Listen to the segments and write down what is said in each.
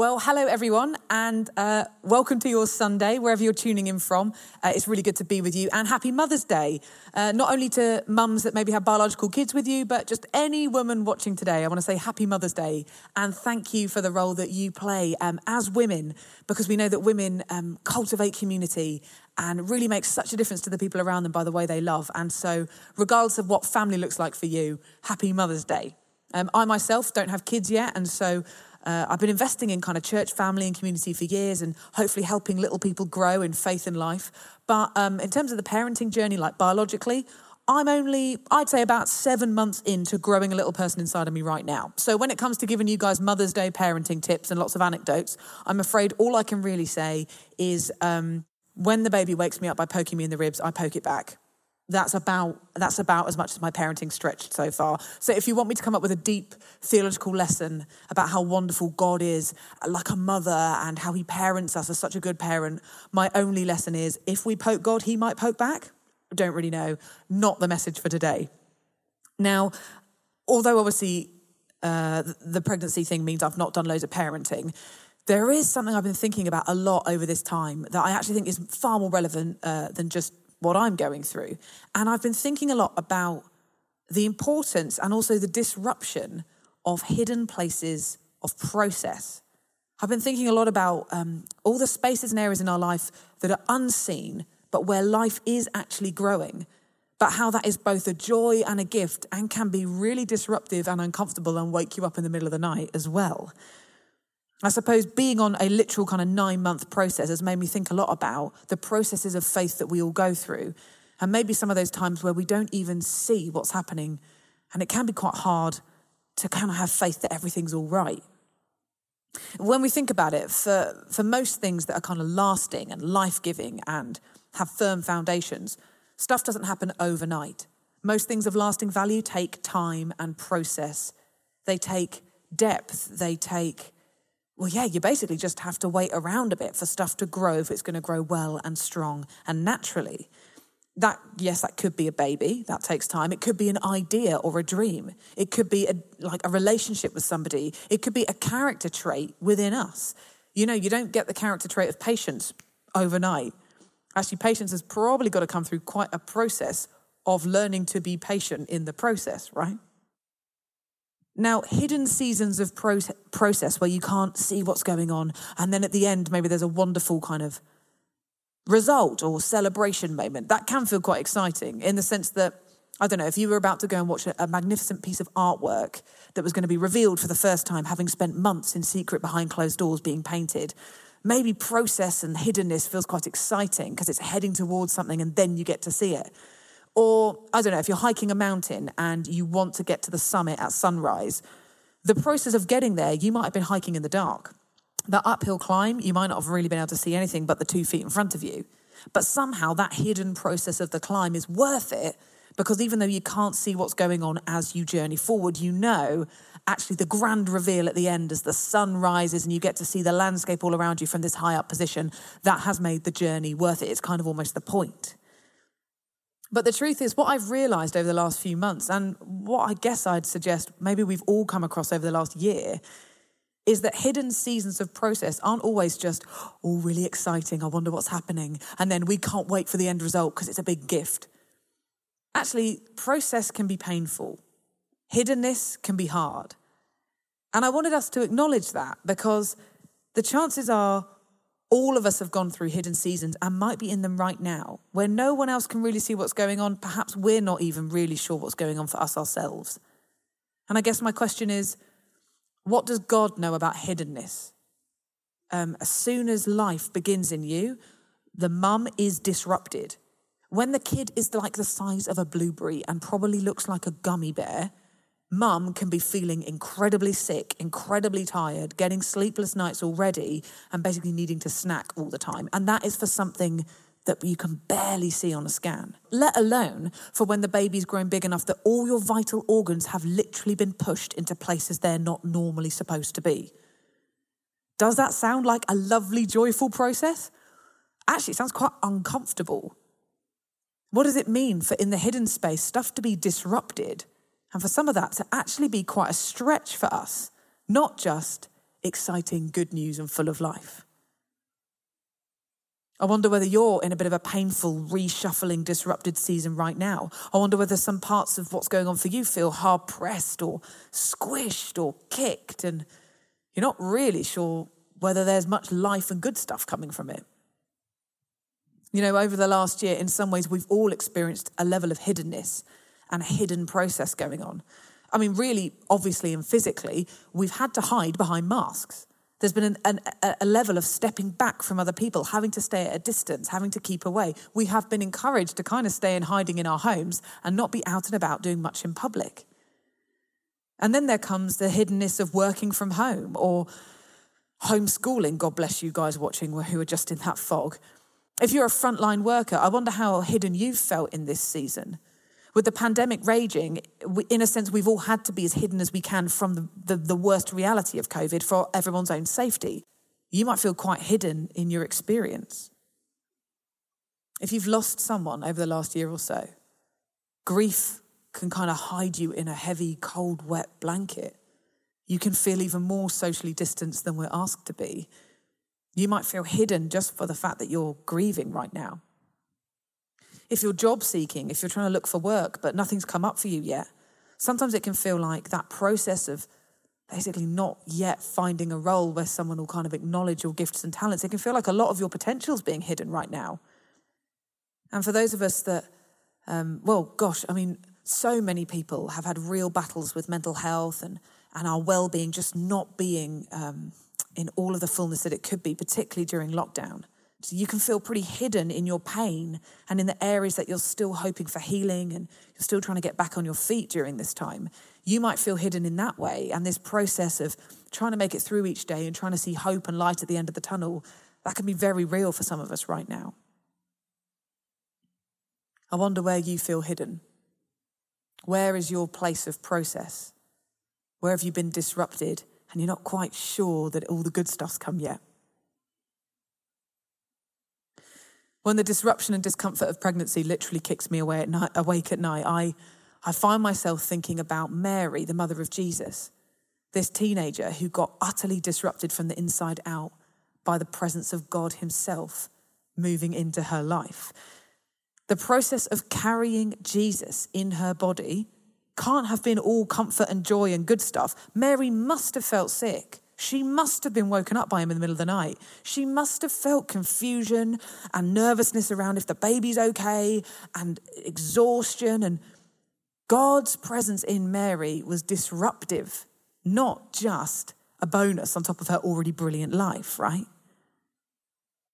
Well, hello everyone, and uh, welcome to your Sunday, wherever you're tuning in from. Uh, it's really good to be with you, and happy Mother's Day. Uh, not only to mums that maybe have biological kids with you, but just any woman watching today. I want to say happy Mother's Day, and thank you for the role that you play um, as women, because we know that women um, cultivate community and really make such a difference to the people around them by the way they love. And so, regardless of what family looks like for you, happy Mother's Day. Um, I myself don't have kids yet, and so uh, I've been investing in kind of church, family, and community for years, and hopefully helping little people grow in faith and life. But um, in terms of the parenting journey, like biologically, I'm only, I'd say, about seven months into growing a little person inside of me right now. So when it comes to giving you guys Mother's Day parenting tips and lots of anecdotes, I'm afraid all I can really say is um, when the baby wakes me up by poking me in the ribs, I poke it back that's about that's about as much as my parenting stretched so far. So if you want me to come up with a deep theological lesson about how wonderful God is like a mother and how he parents us as such a good parent, my only lesson is if we poke God, he might poke back. Don't really know. Not the message for today. Now, although obviously uh, the pregnancy thing means I've not done loads of parenting, there is something I've been thinking about a lot over this time that I actually think is far more relevant uh, than just what I'm going through. And I've been thinking a lot about the importance and also the disruption of hidden places of process. I've been thinking a lot about um, all the spaces and areas in our life that are unseen, but where life is actually growing, but how that is both a joy and a gift and can be really disruptive and uncomfortable and wake you up in the middle of the night as well. I suppose being on a literal kind of nine month process has made me think a lot about the processes of faith that we all go through. And maybe some of those times where we don't even see what's happening. And it can be quite hard to kind of have faith that everything's all right. When we think about it, for, for most things that are kind of lasting and life giving and have firm foundations, stuff doesn't happen overnight. Most things of lasting value take time and process, they take depth, they take well, yeah, you basically just have to wait around a bit for stuff to grow if it's going to grow well and strong and naturally. That, yes, that could be a baby. That takes time. It could be an idea or a dream. It could be a, like a relationship with somebody. It could be a character trait within us. You know, you don't get the character trait of patience overnight. Actually, patience has probably got to come through quite a process of learning to be patient in the process, right? Now, hidden seasons of process where you can't see what's going on, and then at the end, maybe there's a wonderful kind of result or celebration moment. That can feel quite exciting in the sense that, I don't know, if you were about to go and watch a, a magnificent piece of artwork that was going to be revealed for the first time, having spent months in secret behind closed doors being painted, maybe process and hiddenness feels quite exciting because it's heading towards something and then you get to see it. Or, I don't know, if you're hiking a mountain and you want to get to the summit at sunrise, the process of getting there, you might have been hiking in the dark. That uphill climb, you might not have really been able to see anything but the two feet in front of you. But somehow that hidden process of the climb is worth it because even though you can't see what's going on as you journey forward, you know actually the grand reveal at the end as the sun rises and you get to see the landscape all around you from this high up position, that has made the journey worth it. It's kind of almost the point. But the truth is, what I've realized over the last few months, and what I guess I'd suggest maybe we've all come across over the last year, is that hidden seasons of process aren't always just, oh, really exciting. I wonder what's happening. And then we can't wait for the end result because it's a big gift. Actually, process can be painful, hiddenness can be hard. And I wanted us to acknowledge that because the chances are all of us have gone through hidden seasons and might be in them right now, where no one else can really see what's going on. Perhaps we're not even really sure what's going on for us ourselves. And I guess my question is what does God know about hiddenness? Um, as soon as life begins in you, the mum is disrupted. When the kid is like the size of a blueberry and probably looks like a gummy bear, mum can be feeling incredibly sick, incredibly tired, getting sleepless nights already, and basically needing to snack all the time. And that is for something that you can barely see on a scan, let alone for when the baby's grown big enough that all your vital organs have literally been pushed into places they're not normally supposed to be. Does that sound like a lovely, joyful process? Actually, it sounds quite uncomfortable. What does it mean for in the hidden space stuff to be disrupted? And for some of that to actually be quite a stretch for us, not just exciting, good news, and full of life. I wonder whether you're in a bit of a painful, reshuffling, disrupted season right now. I wonder whether some parts of what's going on for you feel hard pressed or squished or kicked, and you're not really sure whether there's much life and good stuff coming from it. You know, over the last year, in some ways, we've all experienced a level of hiddenness and a hidden process going on. I mean, really, obviously, and physically, we've had to hide behind masks. There's been an, an, a level of stepping back from other people, having to stay at a distance, having to keep away. We have been encouraged to kind of stay in hiding in our homes and not be out and about doing much in public. And then there comes the hiddenness of working from home or homeschooling. God bless you guys watching who are just in that fog. If you're a frontline worker, I wonder how hidden you've felt in this season. With the pandemic raging, in a sense, we've all had to be as hidden as we can from the, the, the, worst reality of COVID for everyone's own safety. You might feel quite hidden in your experience. If you've lost someone over the last year or so, grief can kind of hide you in a heavy, cold, wet blanket. You can feel even more socially distanced than we're asked to be. You might feel hidden just for the fact that you're grieving right now if you're job seeking, if you're trying to look for work, but nothing's come up for you yet, sometimes it can feel like that process of basically not yet finding a role where someone will kind of acknowledge your gifts and talents. It can feel like a lot of your potential is being hidden right now. And for those of us that, um, well, gosh, I mean, so many people have had real battles with mental health and, and our well being just not being um, in all of the fullness that it could be, particularly during lockdown. You can feel pretty hidden in your pain and in the areas that you're still hoping for healing and you're still trying to get back on your feet during this time. You might feel hidden in that way. And this process of trying to make it through each day and trying to see hope and light at the end of the tunnel, that can be very real for some of us right now. I wonder where you feel hidden. Where is your place of process? Where have you been disrupted and you're not quite sure that all the good stuff's come yet? When the disruption and discomfort of pregnancy literally kicks me away at night, awake at night, I, I find myself thinking about Mary, the mother of Jesus, this teenager who got utterly disrupted from the inside out by the presence of God Himself moving into her life. The process of carrying Jesus in her body can't have been all comfort and joy and good stuff. Mary must have felt sick. She must have been woken up by him in the middle of the night. She must have felt confusion and nervousness around if the baby's okay and exhaustion. And God's presence in Mary was disruptive, not just a bonus on top of her already brilliant life, right?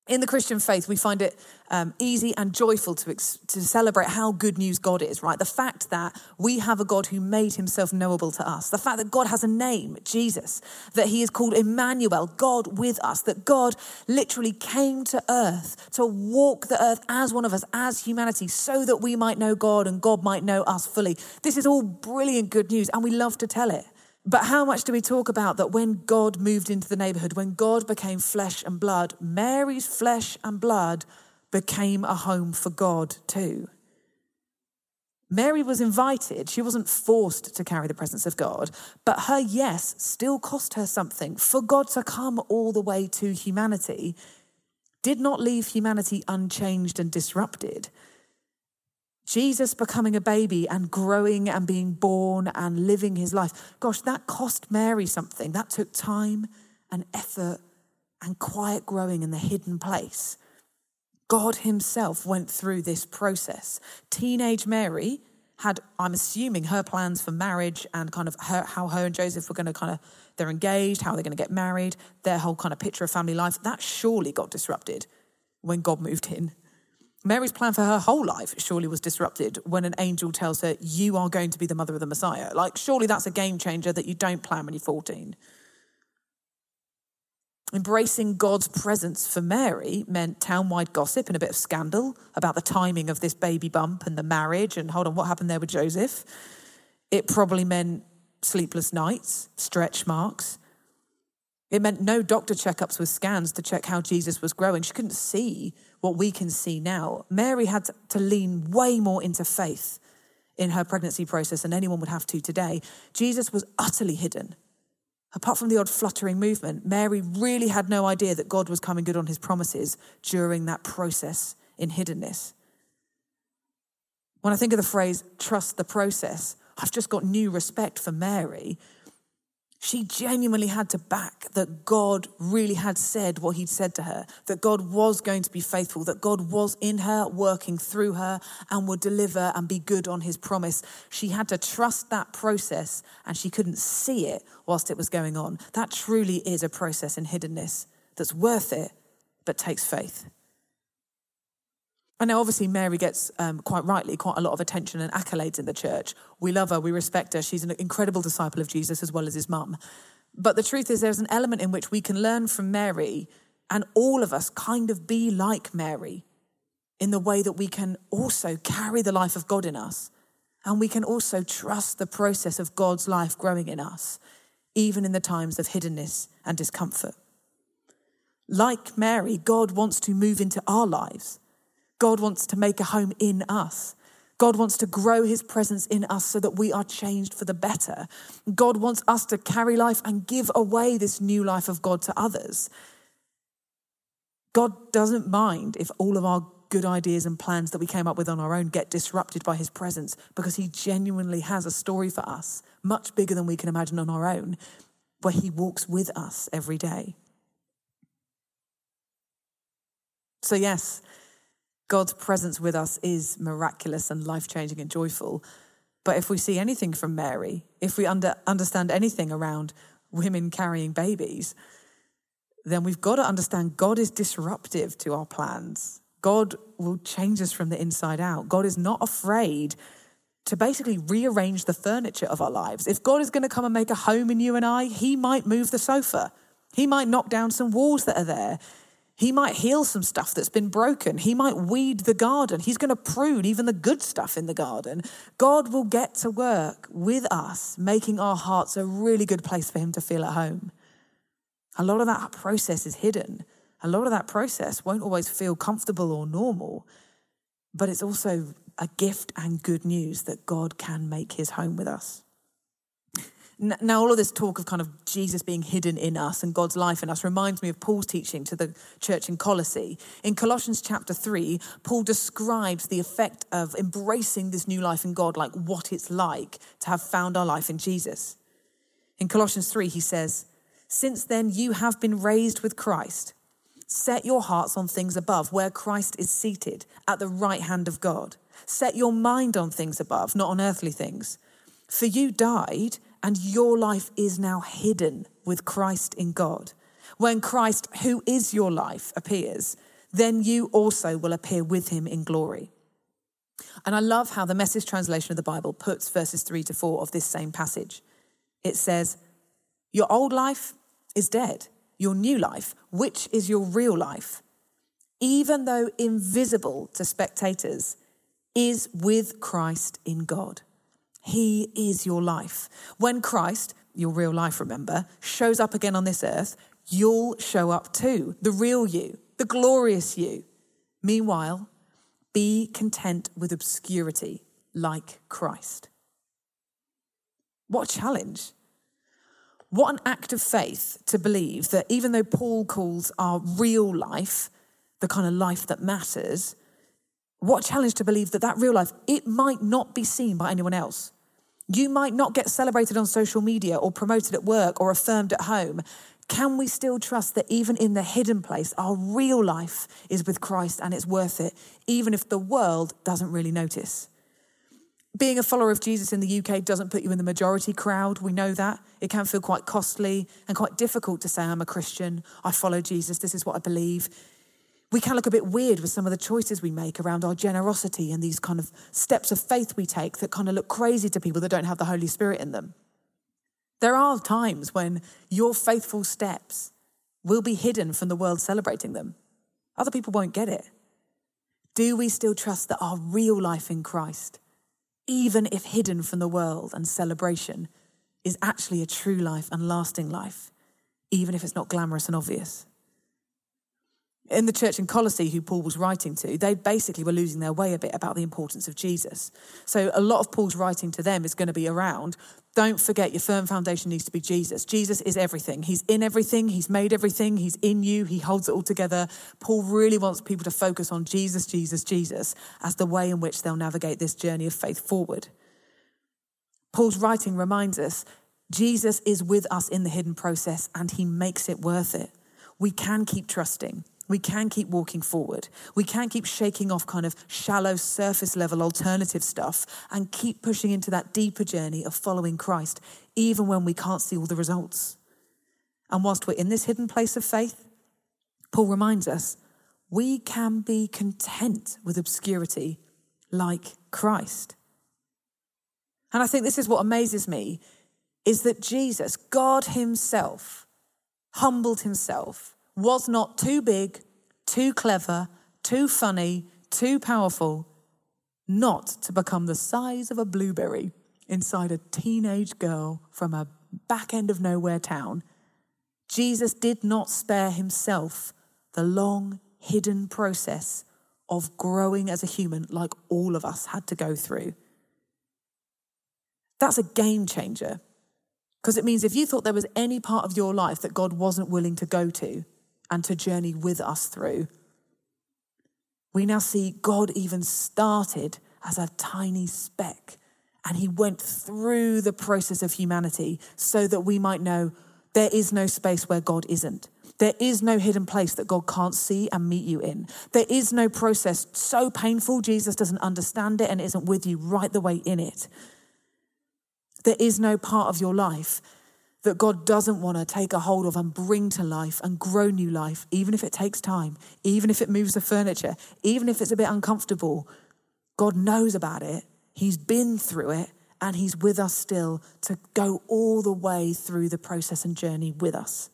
In the Christian faith, we find it um, easy and joyful to, ex- to celebrate how good news God is, right? The fact that we have a God who made himself knowable to us, the fact that God has a name, Jesus, that he is called Emmanuel, God with us, that God literally came to earth to walk the earth as one of us, as humanity, so that we might know God and God might know us fully. This is all brilliant good news, and we love to tell it. But how much do we talk about that when God moved into the neighborhood, when God became flesh and blood, Mary's flesh and blood became a home for God too? Mary was invited. She wasn't forced to carry the presence of God, but her yes still cost her something. For God to come all the way to humanity did not leave humanity unchanged and disrupted. Jesus becoming a baby and growing and being born and living his life. Gosh, that cost Mary something. That took time and effort and quiet growing in the hidden place. God himself went through this process. Teenage Mary had, I'm assuming, her plans for marriage and kind of her, how her and Joseph were going to kind of, they're engaged, how they're going to get married, their whole kind of picture of family life. That surely got disrupted when God moved in. Mary's plan for her whole life surely was disrupted when an angel tells her, You are going to be the mother of the Messiah. Like, surely that's a game changer that you don't plan when you're 14. Embracing God's presence for Mary meant townwide gossip and a bit of scandal about the timing of this baby bump and the marriage and hold on, what happened there with Joseph? It probably meant sleepless nights, stretch marks. It meant no doctor checkups with scans to check how Jesus was growing. She couldn't see what we can see now. Mary had to lean way more into faith in her pregnancy process than anyone would have to today. Jesus was utterly hidden. Apart from the odd fluttering movement, Mary really had no idea that God was coming good on his promises during that process in hiddenness. When I think of the phrase trust the process, I've just got new respect for Mary she genuinely had to back that God really had said what he'd said to her, that God was going to be faithful, that God was in her, working through her, and would deliver and be good on his promise. She had to trust that process, and she couldn't see it whilst it was going on. That truly is a process in hiddenness that's worth it, but takes faith. And now, obviously, Mary gets um, quite rightly quite a lot of attention and accolades in the church. We love her, we respect her. She's an incredible disciple of Jesus as well as his mum. But the truth is, there's an element in which we can learn from Mary, and all of us kind of be like Mary in the way that we can also carry the life of God in us. And we can also trust the process of God's life growing in us, even in the times of hiddenness and discomfort. Like Mary, God wants to move into our lives. God wants to make a home in us. God wants to grow his presence in us so that we are changed for the better. God wants us to carry life and give away this new life of God to others. God doesn't mind if all of our good ideas and plans that we came up with on our own get disrupted by his presence because he genuinely has a story for us, much bigger than we can imagine on our own, where he walks with us every day. So, yes, God's presence with us is miraculous and life changing and joyful. But if we see anything from Mary, if we under, understand anything around women carrying babies, then we've got to understand God is disruptive to our plans. God will change us from the inside out. God is not afraid to basically rearrange the furniture of our lives. If God is going to come and make a home in you and I, He might move the sofa. He might knock down some walls that are there. He might heal some stuff that's been broken. He might weed the garden. He's going to prune even the good stuff in the garden. God will get to work with us, making our hearts a really good place for Him to feel at home. A lot of that process is hidden. A lot of that process won't always feel comfortable or normal, but it's also a gift and good news that God can make His home with us. Now, all of this talk of kind of Jesus being hidden in us and God's life in us reminds me of Paul's teaching to the church in Colossae. In Colossians chapter 3, Paul describes the effect of embracing this new life in God, like what it's like to have found our life in Jesus. In Colossians 3, he says, Since then you have been raised with Christ. Set your hearts on things above, where Christ is seated at the right hand of God. Set your mind on things above, not on earthly things. For you died and your life is now hidden with Christ in God. When Christ, who is your life, appears, then you also will appear with him in glory. And I love how the message translation of the Bible puts verses three to four of this same passage. It says, Your old life is dead, your new life, which is your real life, even though invisible to spectators, is with Christ in God. He is your life. When Christ, your real life, remember, shows up again on this earth, you'll show up too. The real you, the glorious you. Meanwhile, be content with obscurity like Christ. What a challenge. What an act of faith to believe that even though Paul calls our real life the kind of life that matters, what a challenge to believe that that real life, it might not be seen by anyone else. You might not get celebrated on social media or promoted at work or affirmed at home. Can we still trust that even in the hidden place, our real life is with Christ and it's worth it, even if the world doesn't really notice? Being a follower of Jesus in the UK doesn't put you in the majority crowd. We know that. It can feel quite costly and quite difficult to say, I'm a Christian, I follow Jesus, this is what I believe we can look a bit weird with some of the choices we make around our generosity and these kind of steps of faith we take that kind of look crazy to people that don't have the Holy Spirit in them. There are times when your faithful steps will be hidden from the world celebrating them. Other people won't get it. Do we still trust that our real life in Christ, even if hidden from the world and celebration, is actually a true life and lasting life, even if it's not glamorous and obvious? In the church in Colossae, who Paul was writing to, they basically were losing their way a bit about the importance of Jesus. So a lot of Paul's writing to them is going to be around don't forget your firm foundation needs to be Jesus. Jesus is everything. He's in everything, He's made everything, He's in you, He holds it all together. Paul really wants people to focus on Jesus, Jesus, Jesus as the way in which they'll navigate this journey of faith forward. Paul's writing reminds us Jesus is with us in the hidden process and He makes it worth it. We can keep trusting. We can keep walking forward. We can keep shaking off kind of shallow, surface level alternative stuff and keep pushing into that deeper journey of following Christ, even when we can't see all the results. And whilst we're in this hidden place of faith, Paul reminds us we can be content with obscurity like Christ. And I think this is what amazes me is that Jesus, God Himself, humbled Himself was not too big, too clever, too funny, too powerful, not to become the size of a blueberry inside a teenage girl from a back end of nowhere town. Jesus did not spare himself the long, hidden process of growing as a human like all of us had to go through. That's a game changer. Because it means if you thought there was any part of your life that God wasn't willing to go to, and to journey with us through. We now see God even started as a tiny speck and he went through the process of humanity so that we might know there is no space where God isn't. There is no hidden place that God can't see and meet you in. There is no process so painful Jesus doesn't understand it and isn't with you right the way in it. There is no part of your life that God doesn't want to take a hold of and bring to life and grow new life, even if it takes time, even if it moves the furniture, even if it's a bit uncomfortable. God knows about it. He's been through it and He's with us still to go all the way through the process and journey with us.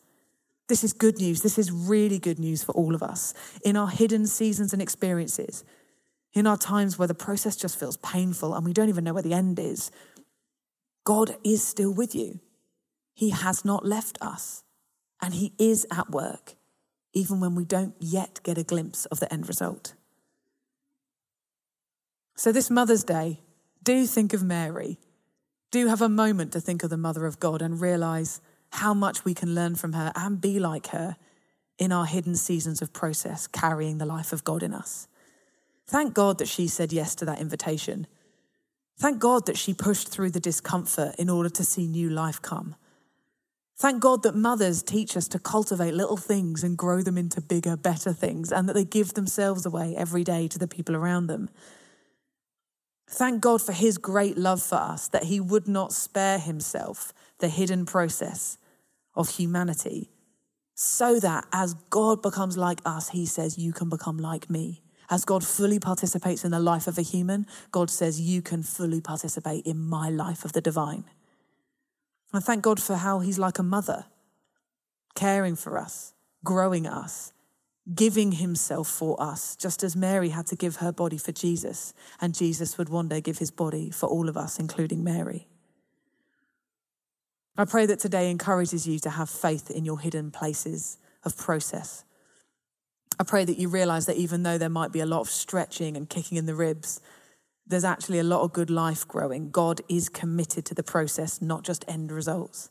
This is good news. This is really good news for all of us in our hidden seasons and experiences, in our times where the process just feels painful and we don't even know where the end is. God is still with you. He has not left us, and He is at work, even when we don't yet get a glimpse of the end result. So, this Mother's Day, do think of Mary. Do have a moment to think of the Mother of God and realize how much we can learn from her and be like her in our hidden seasons of process, carrying the life of God in us. Thank God that she said yes to that invitation. Thank God that she pushed through the discomfort in order to see new life come. Thank God that mothers teach us to cultivate little things and grow them into bigger, better things, and that they give themselves away every day to the people around them. Thank God for His great love for us, that He would not spare Himself the hidden process of humanity, so that as God becomes like us, He says, You can become like me. As God fully participates in the life of a human, God says, You can fully participate in my life of the divine. I thank God for how He's like a mother, caring for us, growing us, giving Himself for us, just as Mary had to give her body for Jesus, and Jesus would one day give His body for all of us, including Mary. I pray that today encourages you to have faith in your hidden places of process. I pray that you realize that even though there might be a lot of stretching and kicking in the ribs, there's actually a lot of good life growing. God is committed to the process, not just end results.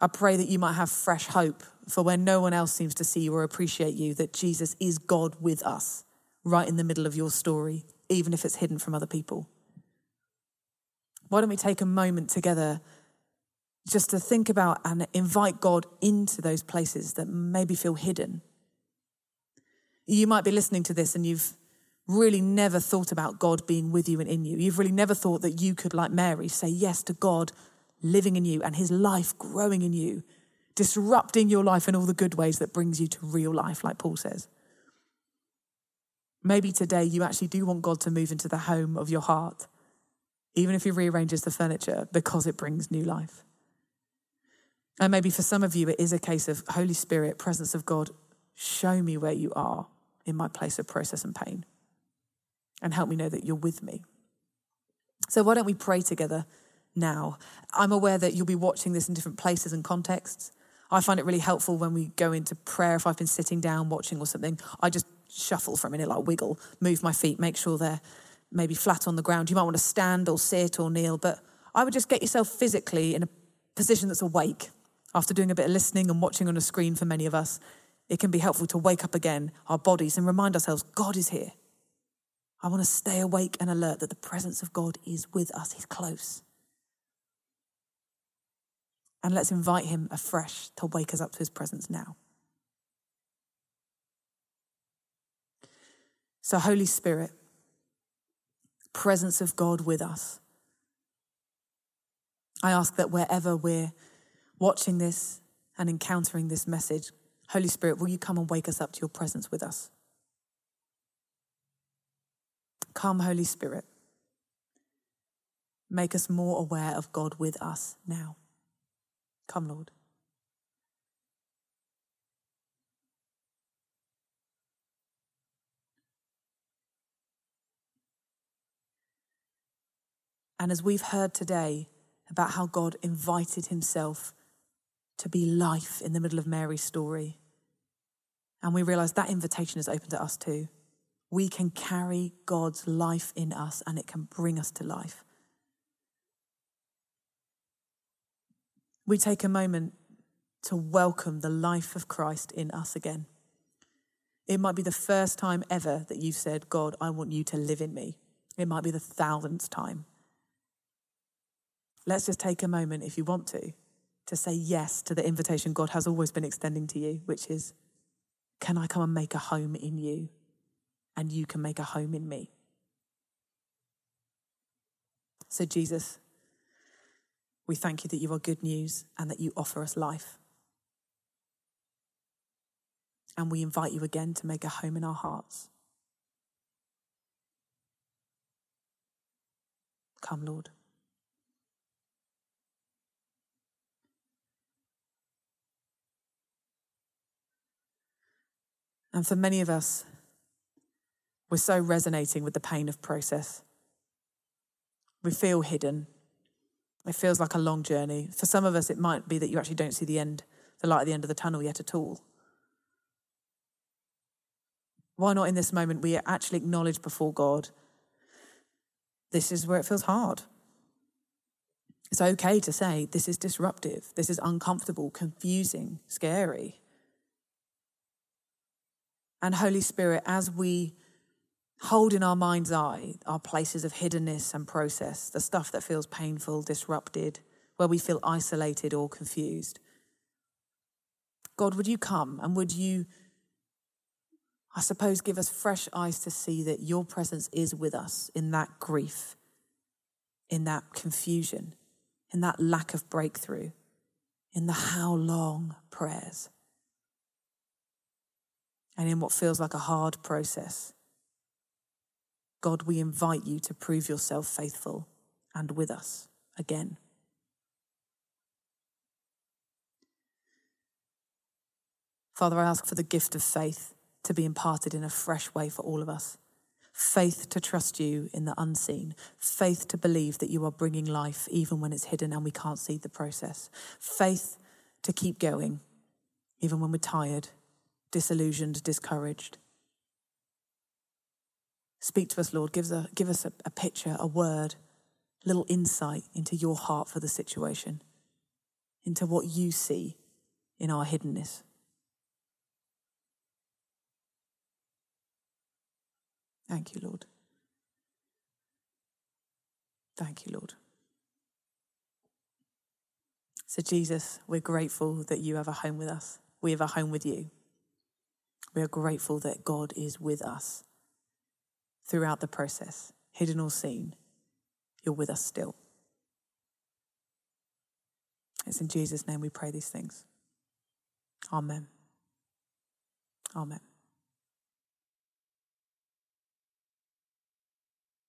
I pray that you might have fresh hope for when no one else seems to see you or appreciate you, that Jesus is God with us right in the middle of your story, even if it's hidden from other people. Why don't we take a moment together just to think about and invite God into those places that maybe feel hidden? You might be listening to this and you've really never thought about God being with you and in you. You've really never thought that you could, like Mary, say yes to God living in you and his life growing in you, disrupting your life in all the good ways that brings you to real life, like Paul says. Maybe today you actually do want God to move into the home of your heart, even if he rearranges the furniture, because it brings new life. And maybe for some of you, it is a case of Holy Spirit, presence of God, show me where you are in my place of process and pain and help me know that you're with me. So, why don't we pray together now? I'm aware that you'll be watching this in different places and contexts. I find it really helpful when we go into prayer. If I've been sitting down watching or something, I just shuffle for a minute, like wiggle, move my feet, make sure they're maybe flat on the ground. You might want to stand or sit or kneel, but I would just get yourself physically in a position that's awake. After doing a bit of listening and watching on a screen for many of us, it can be helpful to wake up again, our bodies, and remind ourselves God is here. I want to stay awake and alert that the presence of God is with us, He's close. And let's invite Him afresh to wake us up to His presence now. So, Holy Spirit, presence of God with us. I ask that wherever we're watching this and encountering this message, Holy Spirit, will you come and wake us up to your presence with us? Come, Holy Spirit. Make us more aware of God with us now. Come, Lord. And as we've heard today about how God invited himself to be life in the middle of Mary's story, and we realize that invitation is open to us too. We can carry God's life in us and it can bring us to life. We take a moment to welcome the life of Christ in us again. It might be the first time ever that you've said, God, I want you to live in me. It might be the thousandth time. Let's just take a moment, if you want to, to say yes to the invitation God has always been extending to you, which is, Can I come and make a home in you? And you can make a home in me. So, Jesus, we thank you that you are good news and that you offer us life. And we invite you again to make a home in our hearts. Come, Lord. And for many of us, we're so resonating with the pain of process. We feel hidden. It feels like a long journey. For some of us, it might be that you actually don't see the end, the light at the end of the tunnel yet at all. Why not in this moment we actually acknowledge before God this is where it feels hard? It's okay to say this is disruptive, this is uncomfortable, confusing, scary. And Holy Spirit, as we hold in our mind's eye our places of hiddenness and process, the stuff that feels painful, disrupted, where we feel isolated or confused. God, would you come and would you, I suppose, give us fresh eyes to see that your presence is with us in that grief, in that confusion, in that lack of breakthrough, in the how long prayers and in what feels like a hard process. God, we invite you to prove yourself faithful and with us again. Father, I ask for the gift of faith to be imparted in a fresh way for all of us. Faith to trust you in the unseen. Faith to believe that you are bringing life even when it's hidden and we can't see the process. Faith to keep going even when we're tired disillusioned, discouraged. Speak to us, Lord. Give us, a, give us a, a picture, a word, a little insight into your heart for the situation, into what you see in our hiddenness. Thank you, Lord. Thank you, Lord. So, Jesus, we're grateful that you have a home with us. We have a home with you. We are grateful that God is with us throughout the process, hidden or seen. You're with us still. It's in Jesus' name we pray these things. Amen. Amen.